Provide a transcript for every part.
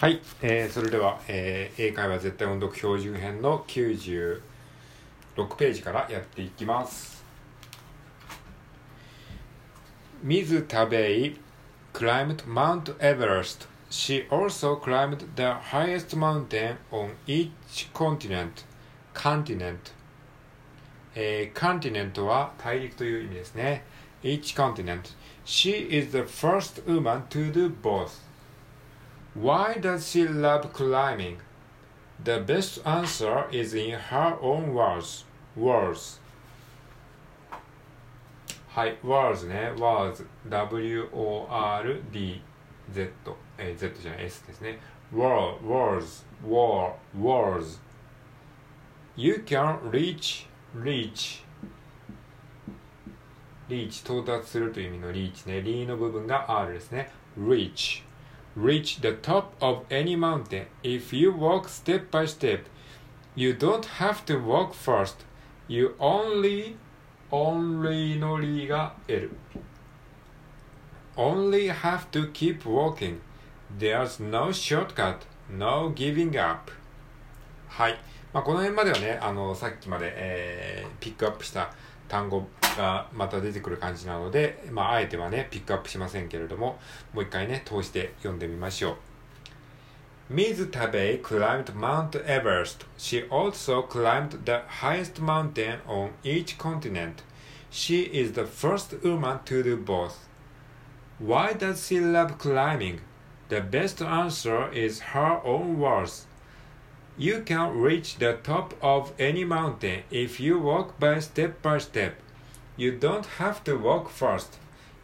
はい、えーそれでは、えー英会話絶対音読標準編の96ページからやっていきます。水田ベイ climbed Mount Everest. She also climbed the highest mountain on each continent. continent えー、continent は大陸という意味ですね。each continent. She is the first woman to do both. Why does she love climbing? The best answer is in her own words. Words. はい、words ね。words。w-o-r-d-z。えー、z じゃない、s ですね。word, words, war, words. You can reach, reach. リーチ、到達するという意味のリーチね。リーの部分が R ですね。reach. reach the top of any mountain. If you walk step by step, you don't have to walk first. You only, only のリが L. Only have to keep walking. There's no shortcut, no giving up. はい。まあ、この辺まではね、あの、さっきまで、えーピックアップした単語 がまた出てくる感じなので、まあ、あえてはね、ピックアップしませんけれども、もう一回ね、通して読んでみましょう。Ms. Tabei climbed Mount Everest. She also climbed the highest mountain on each continent. She is the first woman to do both. Why does she love climbing? The best answer is her own words. You can reach the top of any mountain if you walk by step by step. You don't have to walk first.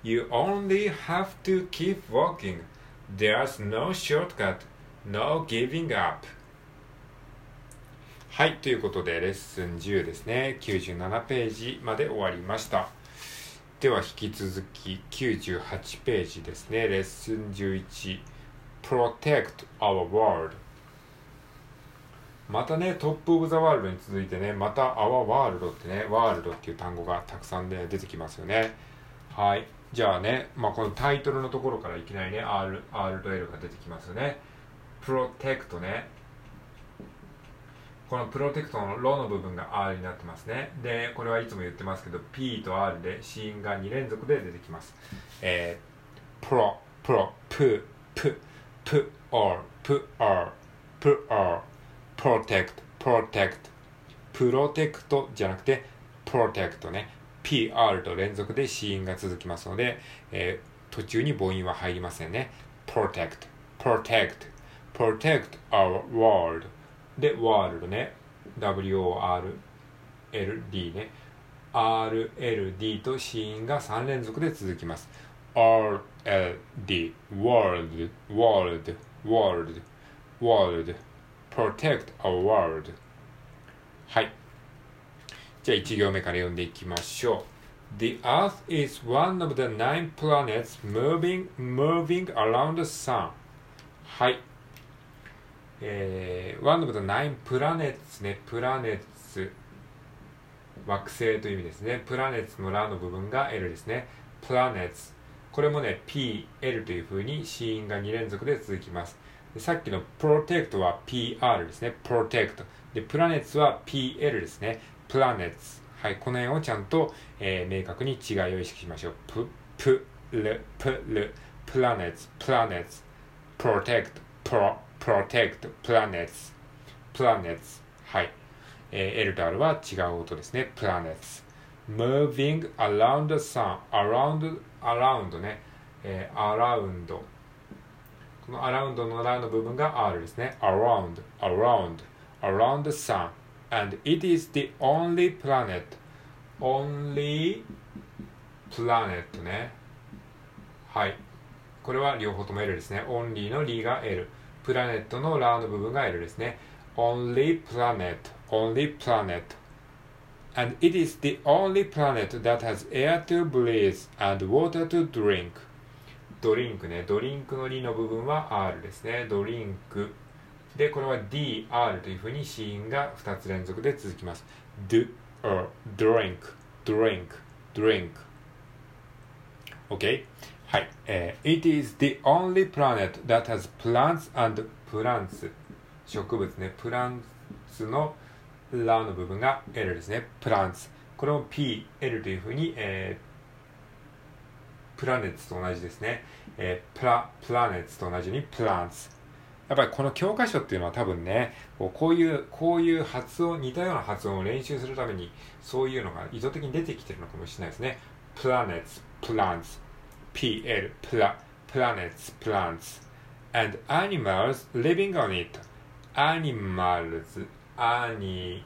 You only have to keep walking. There's no shortcut, no giving up. はい、ということでレッスン10ですね。97ページまで終わりました。では引き続き98ページですね。レッスン11 Protect our world またね、トップオブザワールドに続いてね、またアワワールドってね、ワールドっていう単語がたくさんね、出てきますよね。はい。じゃあね、まあ、このタイトルのところからいきなりね、R、R と L が出てきますよね。プロテクトね。このプロテクトのロの部分が R になってますね。で、これはいつも言ってますけど、P と R で子音が2連続で出てきます。えー、プロ、プロ、プ、プ、プ、R、プ、R、プ、R。Protect, protect プロテクトじゃなくて protect ね PR と連続で子音が続きますので、えー途中に母音は入りませんね protect, protect, protect our world で world ね W-O-R-L-D ね R-L-D と子音が3連続で続きます R-L-D world, world, world, world protect our world はいじゃあ1行目から読んでいきましょう The earth is one of the nine planets moving, moving around the sun はいえー、one of the nine planets ねプラネッツ惑星という意味ですねプラネッツのラの部分が L ですねプラネッツこれもね PL という風に子音が2連続で続きますさっきの protect は PR ですね。protect。で、プラネッツは PL ですね。プラネッツ。はい、この辺をちゃんと、えー明確に違いを意識しましょう。プ、プ、ル、プ、ル、プラネッツ、プラネッツ、protect、pro、protect、プラネッツ、プラネッツ。はい。えー L と R は違う音ですね。プラネッツ。moving around the sun, around, around ね。えー around。この around のラの部分が R ですね。around, around, around the sun. And it is the only planet. only planet ね。はい。これは両方とも L ですね。only のリが L。プラネットのラの部分が L ですね。only planet, only planet. And it is the only planet that has air to breathe and water to drink. ドリンクね。ドリンクのリの部分は R ですね。ドリンク。で、これは DR というふうに子音が2つ連続で続きます。do, or, drink, drink, drink. OK? はい。えー It is the only planet that has plants and プランツ植物ねプランツのラの部分が L ですねプランツこれも PL というふうに、えー、プラネッツと同じですね、えー、プラプラネッツと同じにプランツやっぱりこの教科書っていうのは多分ねこういうこういう発音似たような発音を練習するためにそういうのが意図的に出てきてるのかもしれないですね。プラネッツプランツ PL プラ planets plants and animals living on it. animals アニ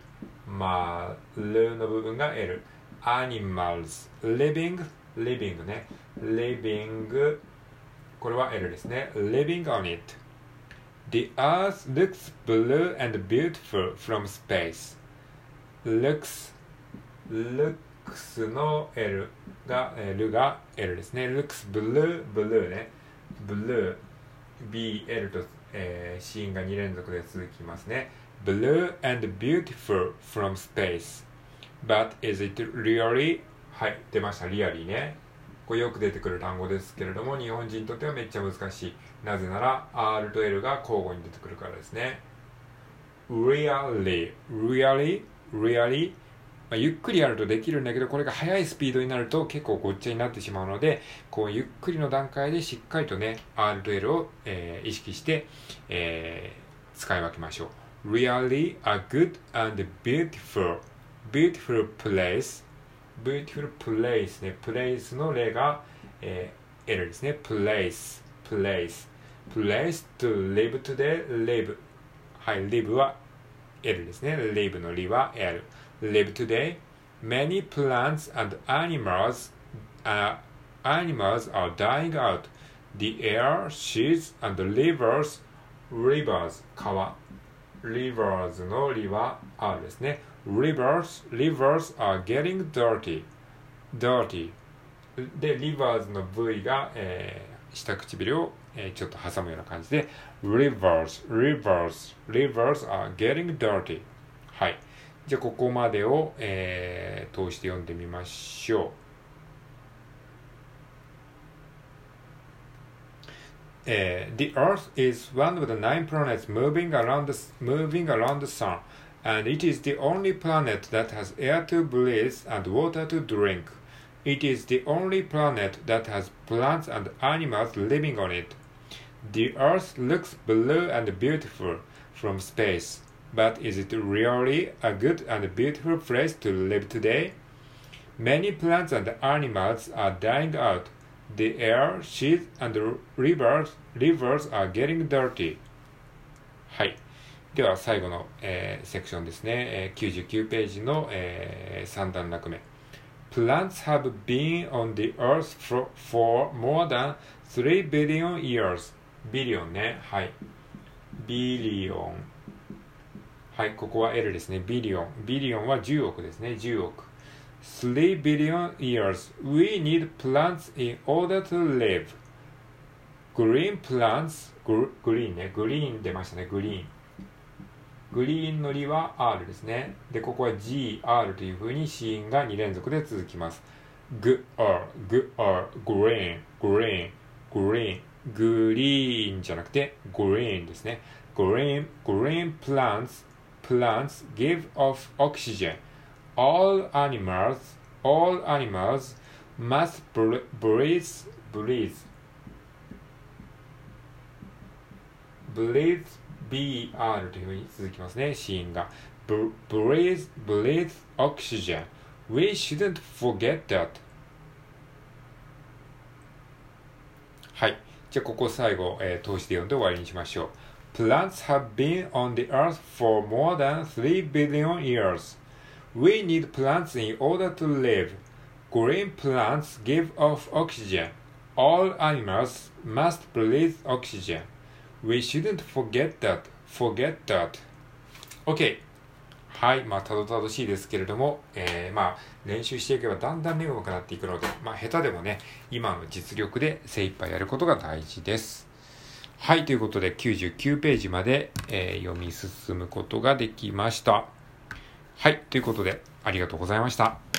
マルの部分が L animals living living ね living これは L ですね living on it The earth looks blue and beautiful from space looks looks の L が L が L ですね looks blue blue ね blue BL と、えー、シーンが2連続で続きますね blue and beautiful from space but is it really はい出ました。リアリーね。これよく出てくる単語ですけれども日本人にとってはめっちゃ難しい。なぜなら R と L が交互に出てくるからですね。Really? Really? Really? まあ、ゆっくりやるとできるんだけど、これが速いスピードになると結構ごっちゃになってしまうので、こうゆっくりの段階でしっかりとね、R と L を、えー、意識して、えー、使い分けましょう。Really a good and beautiful, beautiful place. beautiful place ね。place の例が、えー、L ですね。place, place, place to live today, live. はい、live は L ですね。live のりは L。live today, many plants and animals, uh, animals are dying out. The air, seas, and rivers, rivers, 川。rivers のりは R ですね。 Rivers, rivers are getting dirty. dirty. で、rivers の V が、えー、下唇を、えー、ちょっと挟むような感じで、rivers, rivers, rivers are getting dirty. はい。じゃあここまでを、えー、通して読んでみましょう。Uh, the Earth is one of the nine planets moving around the, moving around the Sun, and it is the only planet that has air to breathe and water to drink. It is the only planet that has plants and animals living on it. The Earth looks blue and beautiful from space. But is it really a good and beautiful place to live today? Many plants and animals are dying out. The air, seas, and rivers, rivers are getting dirty. はい。では最後の、えー、セクションですね。えー、99ページの、えー、3段落目。Plants have been on the earth for, for more than 3 billion years. billion ね。はい。 billion。はい、ここは L ですね。 billion。billion は10億ですね。10億。3 billion years. We need plants in order to live. Green plants, green ね。 green 出ましたね。 green。green のりは R ですね。で、ここは G、R というふうに子音が2連続で続きます。グ、R、グ、R、 green、green、green。グリーンじゃなくて、 green ですね。 green、green plants plants give off oxygen. All animals, all animals must breathe, breathe. breathe, BR というふうに続きますね、シーンが。breathe, breathe oxygen. We shouldn't forget that. はい。じゃあ、ここ最後、えー、通して読んで終わりにしましょう。Plants have been on the earth for more than 3 billion years. We need plants in order to live. Green plants give off oxygen. All animals must breathe oxygen. We shouldn't forget that. Forget that. OK。はい。まあ、たどたどしいですけれども、えー、まあ、練習していけばだんだんね、上手くなっていくので、まあ、下手でもね、今の実力で精一杯やることが大事です。はい、ということで99ページまで、えー、読み進むことができました。はい、ということでありがとうございました。